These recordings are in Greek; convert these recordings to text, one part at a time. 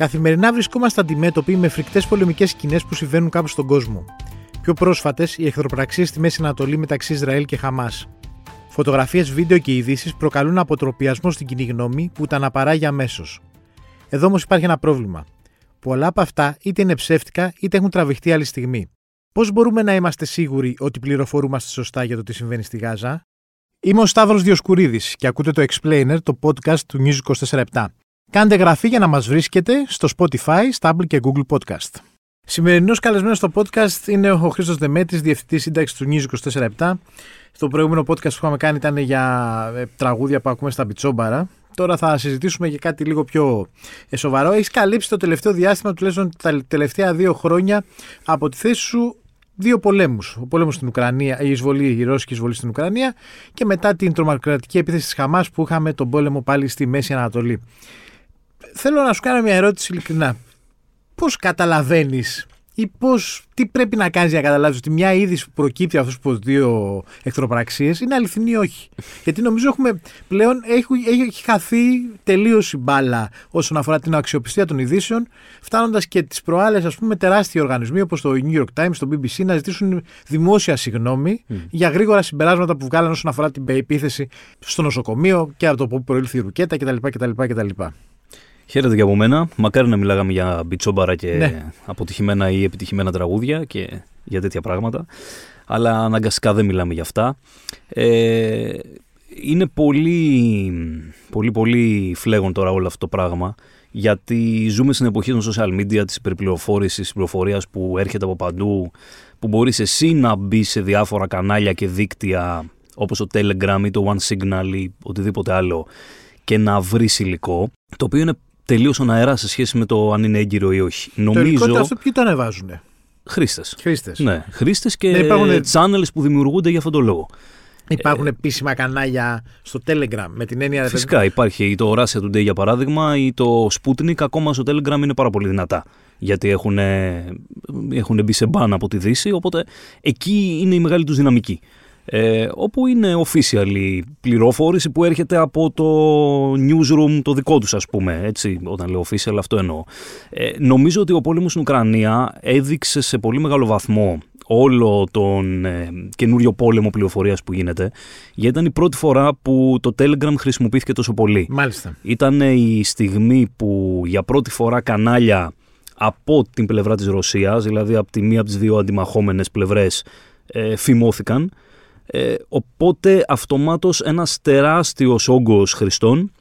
Καθημερινά βρισκόμαστε αντιμέτωποι με φρικτές πολεμικές σκηνές που συμβαίνουν κάπου στον κόσμο. Πιο πρόσφατες, οι εχθροπραξίες στη Μέση Ανατολή μεταξύ Ισραήλ και Χαμάς. Φωτογραφίες, βίντεο και ειδήσεις προκαλούν αποτροπιασμό στην κοινή γνώμη που τα αναπαράγει αμέσως. Εδώ όμως υπάρχει ένα πρόβλημα. Πολλά από αυτά είτε είναι ψεύτικα είτε έχουν τραβηχτεί άλλη στιγμή. Πώς μπορούμε να είμαστε σίγουροι ότι πληροφορούμαστε σωστά για το τι συμβαίνει στη Γάζα, Είμαι ο Σταύρος Διοσκουρίδης και ακούτε το Explainer, το podcast του News 24 Κάντε γραφή για να μας βρίσκετε στο Spotify, Stable και Google Podcast. Σημερινός καλεσμένος στο podcast είναι ο Χρήστος Δεμέτρης, διευθυντής σύνταξης του News 24 Στο προηγούμενο podcast που είχαμε κάνει ήταν για ε, τραγούδια που ακούμε στα Μπιτσόμπαρα. Τώρα θα συζητήσουμε για κάτι λίγο πιο ε, σοβαρό. Έχεις καλύψει το τελευταίο διάστημα, τουλάχιστον τα τελευταία δύο χρόνια, από τη θέση σου δύο πολέμους. Ο πόλεμος στην Ουκρανία, η εισβολή, η ρώσικη εισβολή στην Ουκρανία και μετά την τρομοκρατική επίθεση της Χαμάς που είχαμε τον πόλεμο πάλι στη Μέση Ανατολή. Θέλω να σου κάνω μια ερώτηση ειλικρινά. Πώς καταλαβαίνεις ή πώς, τι πρέπει να κάνεις για να καταλάβεις ότι μια είδηση που προκύπτει από αυτούς τους δύο εχθροπραξίες είναι αληθινή ή όχι; Γιατί νομίζω έχουμε πλέον έχει, έχει χαθεί τελείως η μπάλα όσον αφορά την αξιοπιστία των ειδήσεων, φτάνοντας και τις προάλλες, ας πούμε, τεράστιοι οργανισμοί όπως το New York Times, το BBC να ζητήσουν δημόσια συγγνώμη για γρήγορα συμπεράσματα που βγάλαν όσον αφορά την επίθεση στο νοσοκομείο και από το που προήλθε η ρουκέτα κτλ. Χαίρετε και από μένα. Μακάρι να μιλάγαμε για μπιτσόμπαρα και ναι. αποτυχημένα ή επιτυχημένα τραγούδια και για τέτοια πράγματα. Αλλά αναγκαστικά δεν μιλάμε για αυτά. Ε, είναι πολύ, πολύ, πολύ φλέγον τώρα όλο αυτό το πράγμα γιατί ζούμε στην εποχή των social media, της υπερπληροφόρησης, της πληροφορίας που έρχεται από παντού, που μπορείς εσύ να μπεις σε διάφορα κανάλια και δίκτυα όπως το Telegram ή το One Signal ή οτιδήποτε άλλο και να βρεις υλικό, το οποίο είναι τελείω ο αέρα σε σχέση με το αν είναι έγκυρο ή όχι. Το Νομίζω... αυτό ποιοι το ανεβάζουν. Χρήστες. Χρήστες. Ναι, χρήστες και ναι, υπάρχουν... channels που δημιουργούνται για αυτόν τον λόγο. Υπάρχουν ε, επίσημα κανάλια στο Telegram με την έννοια. Φυσικά υπάρχει το Russia Today για παράδειγμα ή το Sputnik ακόμα στο Telegram είναι πάρα πολύ δυνατά. Γιατί έχουν, έχουν μπει σε μπαν από τη Δύση, οπότε εκεί είναι η μεγάλη τους δυναμική ε, όπου είναι official η πληροφόρηση που έρχεται από το newsroom το δικό τους ας πούμε, έτσι, όταν λέω official αυτό εννοώ. Ε, νομίζω ότι ο πόλεμος στην Ουκρανία έδειξε σε πολύ μεγάλο βαθμό όλο τον ε, καινούριο πόλεμο πληροφορίας που γίνεται, γιατί ήταν η πρώτη φορά που το Telegram χρησιμοποιήθηκε τόσο πολύ. Μάλιστα. Ήταν η στιγμή που για πρώτη φορά κανάλια από την πλευρά της Ρωσίας, δηλαδή από τη μία από τις δύο αντιμαχόμενες πλευρές, ε, φημώθηκαν ε, οπότε αυτομάτως ένας τεράστιος όγκος χρηστών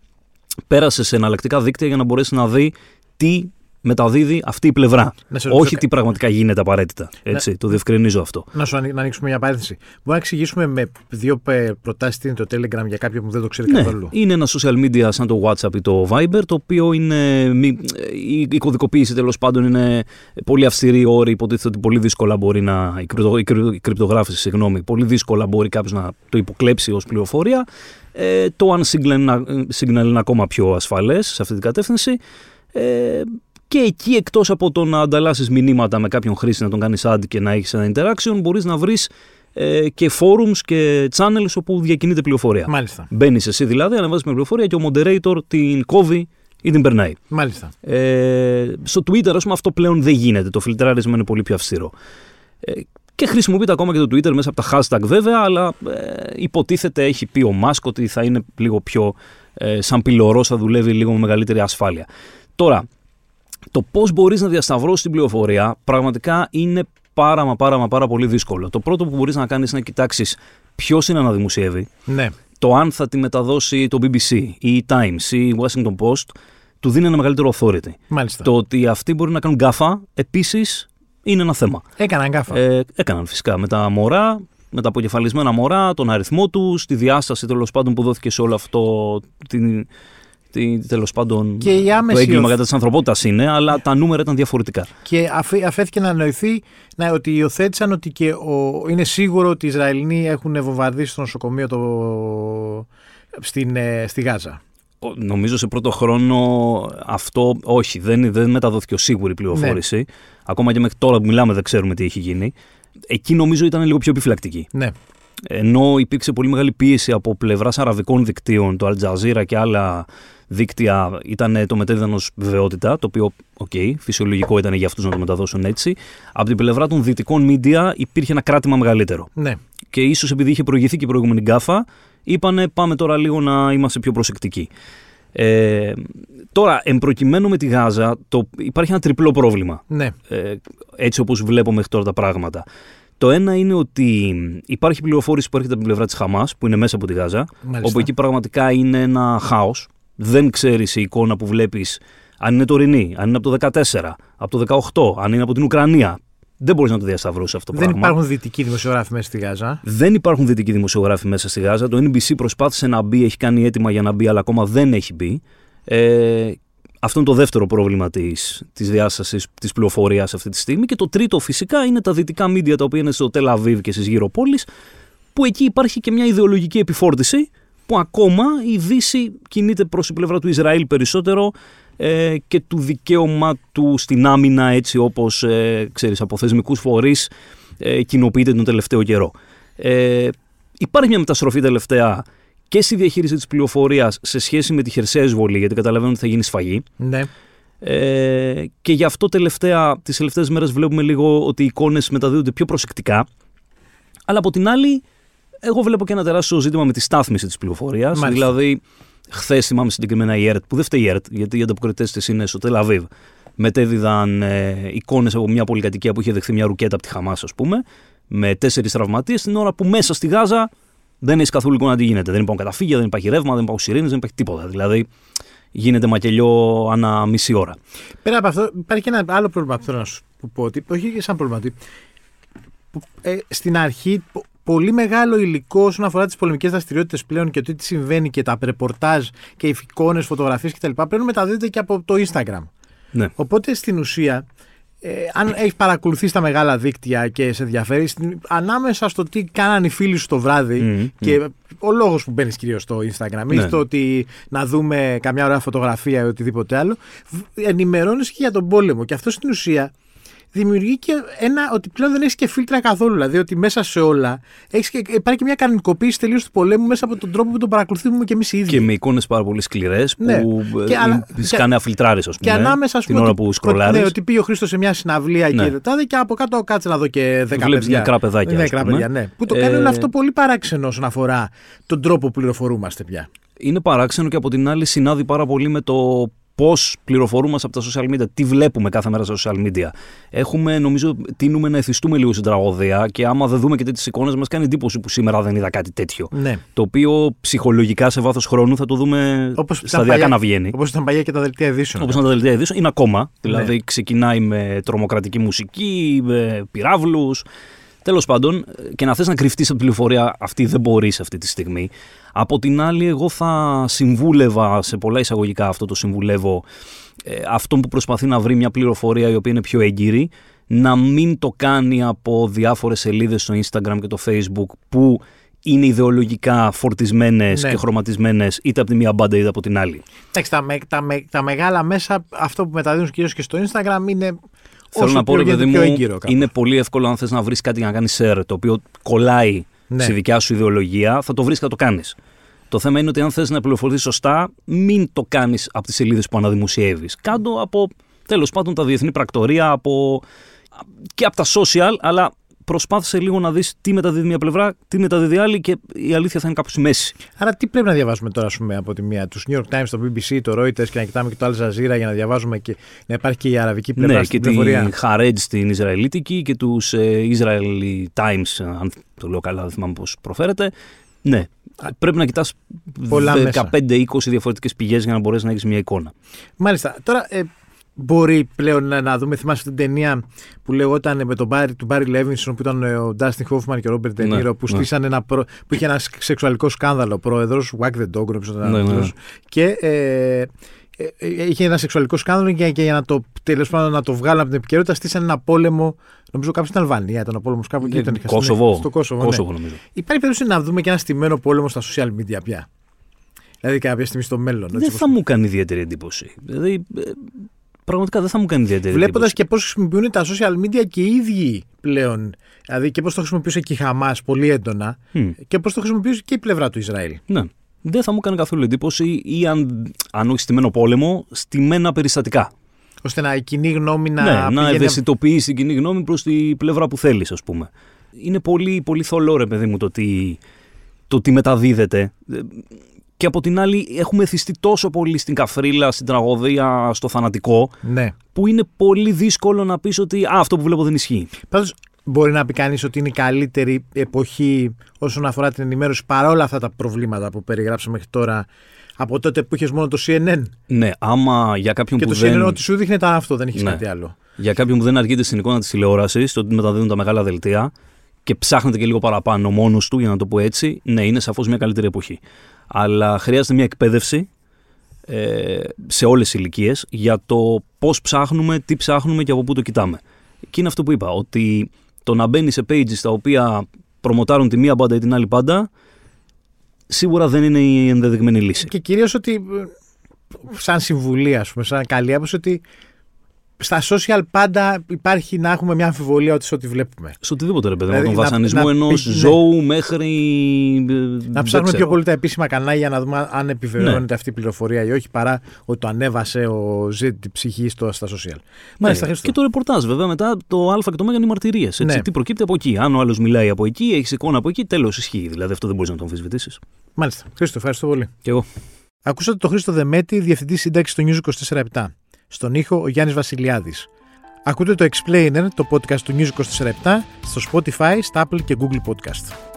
πέρασε σε εναλλακτικά δίκτυα για να μπορέσει να δει τι μεταδίδει αυτή η πλευρά. Όχι τι πραγματικά γίνεται απαραίτητα. Έτσι, το διευκρινίζω αυτό. Να σου να ανοίξουμε μια παρένθεση. Μπορούμε να εξηγήσουμε με δύο προτάσεις τι είναι το Telegram για κάποιον που δεν το ξέρει ναι, καθόλου; Είναι ένα social media σαν το WhatsApp ή το Viber, το οποίο είναι. Η κωδικοποίηση τέλος πάντων είναι πολύ αυστηρή όρη. Υποτίθεται ότι πολύ δύσκολα μπορεί να. Η, κρυπτο, η κρυπτογράφηση, συγγνώμη, πολύ δύσκολα μπορεί κάποιος να το υποκλέψει ως πληροφορία. Ε, το Unsignal είναι ακόμα πιο ασφαλές σε αυτή την κατεύθυνση. Ε, και εκεί εκτός από το να ανταλλάσσεις μηνύματα με κάποιον χρήστη, να τον κάνεις ad και να έχεις ένα interaction, μπορείς να βρεις ε, και forums και channels όπου διακινείται πληροφορία. Μάλιστα. Μπαίνεις εσύ δηλαδή, ανεβάζεις μια πληροφορία και ο moderator την κόβει ή την περνάει. Μάλιστα. Ε, στο Twitter, ας πούμε, αυτό πλέον δεν γίνεται. Το φιλτράρισμα είναι πολύ πιο αυστηρό. Ε, και χρησιμοποιείται ακόμα και το Twitter μέσα από τα hashtag βέβαια, αλλά ε, υποτίθεται έχει πει ο Μάσκ ότι θα είναι λίγο πιο ε, σαν πυλωρό, θα δουλεύει λίγο με μεγαλύτερη ασφάλεια. Τώρα, το πώς μπορείς να διασταυρώσεις την πληροφορία πραγματικά είναι πάρα μα πάρα μα πάρα πολύ δύσκολο. Το πρώτο που μπορείς να κάνεις είναι να κοιτάξεις ποιος είναι να δημοσιεύει. Ναι. Το αν θα τη μεταδώσει το BBC ή η Times ή η Washington Post του δίνει ένα μεγαλύτερο authority. Μάλιστα. Το ότι αυτοί μπορεί να κάνουν γκάφα επίσης είναι ένα θέμα. Έκαναν γκάφα. Ε, έκαναν φυσικά με τα μωρά, με τα αποκεφαλισμένα μωρά, τον αριθμό τους, τη διάσταση τέλος πάντων που δόθηκε σε όλο αυτό την, τέλος πάντων και η άμεση το έγκλημα κατά της ανθρωπότητας είναι, αλλά τα νούμερα ήταν διαφορετικά. Και αφέθηκε να νοηθεί να, ότι υιοθέτησαν ότι και ο, είναι σίγουρο ότι οι Ισραηλοί έχουν βομβαρδίσει το νοσοκομείο το, στην, ε, στη Γάζα. Νομίζω σε πρώτο χρόνο αυτό όχι, δεν, δεν μεταδόθηκε ως σίγουρη πληροφόρηση. Ναι. Ακόμα και μέχρι τώρα που μιλάμε δεν ξέρουμε τι έχει γίνει. Εκεί νομίζω ήταν λίγο πιο επιφυλακτική. Ναι. ενώ υπήρξε πολύ μεγάλη πίεση από πλευράς αραβικών δικτύων, το Al Jazeera και άλλα δίκτυα ήταν το μετέδιδαν ως βεβαιότητα, το οποίο, OK, okay, φυσιολογικό ήταν για αυτούς να το μεταδώσουν έτσι. Από την πλευρά των δυτικών μίντια υπήρχε ένα κράτημα μεγαλύτερο. Ναι. Και ίσως επειδή είχε προηγηθεί και η προηγούμενη γκάφα, είπανε πάμε τώρα λίγο να είμαστε πιο προσεκτικοί. Ε, τώρα, εμπροκειμένου με τη Γάζα, το, υπάρχει ένα τριπλό πρόβλημα. Ναι. Ε, έτσι όπως βλέπω μέχρι τώρα τα πράγματα. Το ένα είναι ότι υπάρχει πληροφόρηση που έρχεται από την πλευρά της Χαμάς, που είναι μέσα από τη Γάζα, Μάλιστα. όπου εκεί πραγματικά είναι ένα χάος. Δεν ξέρεις η εικόνα που βλέπεις αν είναι τωρινή, αν είναι από το 14, από το 18, αν είναι από την Ουκρανία. Δεν μπορείς να το διασταυρώσεις αυτό το Δεν πράγμα. υπάρχουν δυτικοί δημοσιογράφοι μέσα στη Γάζα. Δεν υπάρχουν δυτικοί δημοσιογράφοι μέσα στη Γάζα. Το NBC προσπάθησε να μπει, έχει κάνει έτοιμα για να μπει, αλλά ακόμα δεν έχει μπει. Ε, αυτό είναι το δεύτερο πρόβλημα της, της διάστασης της πληροφορίας αυτή τη στιγμή. Και το τρίτο φυσικά είναι τα δυτικά μίντια τα οποία είναι στο Τελαβίβ και στις γύρω πόλεις, που εκεί υπάρχει και μια ιδεολογική επιφόρτιση που ακόμα η Δύση κινείται προς την πλευρά του Ισραήλ περισσότερο ε, και του δικαίωμα του στην άμυνα έτσι όπως ε, ξέρεις από θεσμικούς φορείς ε, κοινοποιείται τον τελευταίο καιρό. Ε, υπάρχει μια μεταστροφή τελευταία και στη διαχείριση της πληροφορίας σε σχέση με τη χερσαία εισβολή γιατί καταλαβαίνω ότι θα γίνει σφαγή Ναι. ε, και γι' αυτό τελευταία, τις τελευταίες μέρες βλέπουμε λίγο ότι οι εικόνες μεταδίδονται πιο προσεκτικά αλλά από την άλλη εγώ βλέπω και ένα τεράστιο ζήτημα με τη στάθμιση της πληροφορίας Μάλιστα. δηλαδή χθες θυμάμαι συγκεκριμένα η ΕΡΤ που δεν φταίει η ΕΡΤ γιατί οι ανταποκριτές της είναι στο Τελαβίβ μετέδιδαν ε, εικόνες από μια πολυκατοικία που είχε δεχθεί μια ρουκέτα από τη Χαμάς ας πούμε με τέσσερις τραυματίες την ώρα που μέσα στη Γάζα δεν έχει καθόλου εικόνα τι γίνεται. Δεν υπάρχουν καταφύγια, δεν υπάρχει ρεύμα, δεν υπάρχουν σιρήνες, δεν υπάρχει τίποτα. Δηλαδή γίνεται μακελιό ανά μισή ώρα. Πέρα από αυτό, υπάρχει και ένα άλλο πρόβλημα που θέλω να σου πω. Ότι, όχι σαν πρόβλημα. Ότι, που, ε, στην αρχή, πο- πολύ μεγάλο υλικό όσον αφορά τις πολεμικές δραστηριότητες πλέον και το τι συμβαίνει και τα ρεπορτάζ και οι εικόνες, φωτογραφίες κτλ. Πρέπει να μεταδίδεται και από το Instagram. Ναι. Οπότε στην ουσία, ε, αν έχεις παρακολουθήσει τα μεγάλα δίκτυα και σε ενδιαφέρει, στην- ανάμεσα στο τι κάνανε οι φίλοι σου το βράδυ Μμμ, και ο λόγος που μπαίνεις κυρίως στο Instagram ή Ναι. στο ότι να δούμε καμιά ωραία φωτογραφία ή οτιδήποτε άλλο, ενημερώνεις και για τον πόλεμο. Και αυτό στην ουσία δημιουργεί και ένα ότι πλέον δεν έχεις και φίλτρα καθόλου. Δηλαδή ότι μέσα σε όλα έχεις και, υπάρχει και μια κανονικοποίηση τελείως του πολέμου μέσα από τον τρόπο που τον παρακολουθούμε και εμείς οι ίδιοι. Και με εικόνες πάρα πολύ σκληρές Ναι. που Και ε, αλλά- τις και- κάνει αφιλτράρες ας Και πούμε. ανάμεσα, ας την πούμε, ώρα ότι- που σκρολάρεις. Ναι, ότι πήγε ο Χρήστος σε μια συναυλία Ναι. και τάδε και από κάτω κάτσε να δω και 10 Βλέπεις παιδιά. νεκρά παιδάκια, ας Νεκρά πούμε. παιδιά, ναι. Που το Ε, κάνει όλο αυτό πολύ παράξενο όσον αφορά τον τρόπο που πληροφορούμαστε πια. είναι παράξενο και από την άλλη συνάδει πάρα πολύ με το πώς πληροφορούμαστε από τα social media, τι βλέπουμε κάθε μέρα στα social media. Έχουμε, νομίζω, τίνουμε να εθιστούμε λίγο στην τραγωδία και άμα δεν δούμε και τέτοιες εικόνες, μας κάνει εντύπωση που σήμερα δεν είδα κάτι τέτοιο. Ναι. Το οποίο ψυχολογικά σε βάθος χρόνου θα το δούμε Όπως ήταν σταδιακά παλιά- να βγαίνει. Όπως ήταν παλιά και τα δελτία ειδήσεων. Όπως ήταν τα δελτία ειδήσεων, είναι ακόμα. Δηλαδή Ναι. ξεκινάει με τρομοκρατική μουσική, με πυράβλους. Τέλος πάντων, και να θες να κρυφτείς από την πληροφορία αυτή δεν μπορείς αυτή τη στιγμή. Από την άλλη, εγώ θα συμβούλευα σε πολλά εισαγωγικά αυτό το συμβουλεύω ε, αυτόν που προσπαθεί να βρει μια πληροφορία η οποία είναι πιο έγκυρη να μην το κάνει από διάφορες σελίδες στο Instagram και το Facebook που είναι ιδεολογικά φορτισμένες Ναι. και χρωματισμένες είτε από τη μία μπάντα είτε από την άλλη. Εντάξει, τα, με- τα, με- τα μεγάλα μέσα, αυτό που μεταδίδουν κυρίως και στο Instagram είναι. Θέλω όσο να πω, πιο ρε παιδί γίνεται μου, πιο έγκυρο. κάπως. είναι πολύ εύκολο αν θες να βρεις κάτι για να κάνεις share, το οποίο κολλάει Ναι. στη δικιά σου ιδεολογία, θα το βρεις και θα το κάνεις. Το θέμα είναι ότι αν θες να πληροφορηθείς σωστά, μην το κάνεις από τις σελίδες που αναδημοσιεύεις. Κάντο από, τέλος πάντων, τα διεθνή πρακτορία, από, και από τα social, αλλά προσπάθησε λίγο να δεις τι μεταδίδει μια πλευρά, τι μεταδίδει άλλη και η αλήθεια θα είναι κάπου στη μέση. Άρα, τι πρέπει να διαβάσουμε τώρα, ας πούμε, από τη μία, τους New York Times, το BBC, το Reuters και να κοιτάμε και το Al Jazeera για να διαβάζουμε και να υπάρχει και η αραβική πλευρά Ναι, στην και την πληροφορία; Χαρέτζ στην Ισραηλίτικη και τους ε, Israeli Times, αν το λέω καλά, δεν θυμάμαι πώς προφέρεται. Ναι, πρέπει να κοιτάς Πολλά μέσα. 15-20 διαφορετικές πηγές για να μπορέσεις να έχεις μια εικόνα. Μάλιστα. Τώρα, ε, μπορεί πλέον να, να δούμε, θυμάσαι αυτή την ταινία που λεγόταν με τον Μπάρι, του Μπάρι Λέβινσον που ήταν ε, ο Ντάστιν Χόφμαν και ο Ρόμπερτ Ναι, Ντενίρο που ναι. στήσαν ένα προ... που είχε ένας σεξουαλικό σκάνδαλο ο πρόεδρος, Wack the Dog, νομίζω ήταν ο Ναι, ναι. τίτλος. Και ε, ε, ε, είχε ένα σεξουαλικό σκάνδαλο και, και για να το, τέλος πάντων, να το βγάλουν από την επικαιρότητα στήσαν ένα πόλεμο. Νομίζω κάπου στην Αλβανία ήταν ο πόλεμος κάπου εκεί. Ε, Ήταν, είχα Κόσοβο. Στο Κόσοβο. ναι. Κόσοβο νομίζω. Υπάρχει περίπτωση να δούμε και ένα στημένο πόλεμο στα social media πια. Δηλαδή κάποια στιγμή στο μέλλον. έτσι Δεν όπως- θα μου κάνει ιδιαίτερη εντύπωση. Δηλαδή, ε, πραγματικά δεν θα μου κάνει ιδιαίτερη Βλέποντας και πώς χρησιμοποιούν τα social media και οι ίδιοι πλέον. Δηλαδή και πώς το χρησιμοποιούσε και η Χαμάς πολύ έντονα mm. και πώς το χρησιμοποιούσε και η πλευρά του Ισραήλ. Ναι. Δεν θα μου κάνει καθόλου εντύπωση ή αν, αν όχι στημένο πόλεμο, στημένα περιστατικά. Ώστε να η κοινή γνώμη να. Ναι, πηγαίνει... να ευαισθητοποιήσει την κοινή γνώμη προς την πλευρά που θέλεις, ας πούμε. Είναι πολύ, πολύ θολό, ρε παιδί μου, το τι, το τι μεταδίδεται. Και από την άλλη, έχουμε θυστεί τόσο πολύ στην καφρίλα, στην τραγωδία, στο θανατικό, ναι. που είναι πολύ δύσκολο να πεις ότι Α, αυτό που βλέπω δεν ισχύει. Πάντως, μπορεί να πει κανείς ότι είναι η καλύτερη εποχή όσον αφορά την ενημέρωση παρόλα αυτά τα προβλήματα που περιγράψαμε μέχρι τώρα από τότε που είχες μόνο το CNN. Ναι, άμα για κάποιον και που το δεν. CNN ότι σου δείχνει ήταν αυτό, δεν έχεις ναι. κάτι άλλο. Για κάποιον που δεν αργείται στην εικόνα της τηλεόρασης, το ότι μεταδίδουν τα μεγάλα δελτία και ψάχνεται και λίγο παραπάνω μόνος του, για να το πω έτσι, ναι, είναι σαφώς μια καλύτερη εποχή. Αλλά χρειάζεται μια εκπαίδευση ε, σε όλες τι ηλικίες για το πώς ψάχνουμε, τι ψάχνουμε και από πού το κοιτάμε. Και είναι αυτό που είπα, ότι το να μπαίνει σε pages τα οποία προμοτάρουν τη μία μπάντα ή την άλλη μπάντα, σίγουρα δεν είναι η ενδεδειγμένη λύση. Και κυρίως ότι, ε, σαν συμβουλή, ας πούμε, σαν καλή άποψη, ότι στα social πάντα υπάρχει να έχουμε μια αμφιβολία ότι σε ό,τι βλέπουμε. Σε οτιδήποτε ρε παιδί, δηλαδή, τον βασανισμό ενός ναι. ζώου μέχρι. Να ψάχνουμε πιο πολύ τα επίσημα κανάλια για να δούμε αν επιβεβαιώνεται ναι. αυτή η πληροφορία ή όχι, παρά ότι το ανέβασε ο Z την ψυχή στο, στα social. Μάλιστα, ναι. Και το ρεπορτάζ βέβαια μετά το Α και το Μ είναι οι μαρτυρίες. Ναι. Τι προκύπτει από εκεί. Αν ο άλλος μιλάει από εκεί, έχεις εικόνα από εκεί, τέλος ισχύει. Δηλαδή αυτό δεν μπορείς να το αμφισβητήσεις. Μάλιστα. Χρήστο, ευχαριστώ πολύ. Και εγώ. Ακούσατε τον Χρήστο Δεμέτη, διευθυντή σύνταξης στο News 24 στον ήχο ο Γιάννης Βασιλιάδης. Ακούτε το Explainer, το podcast του News 24 στο Spotify, στα Apple και Google Podcast.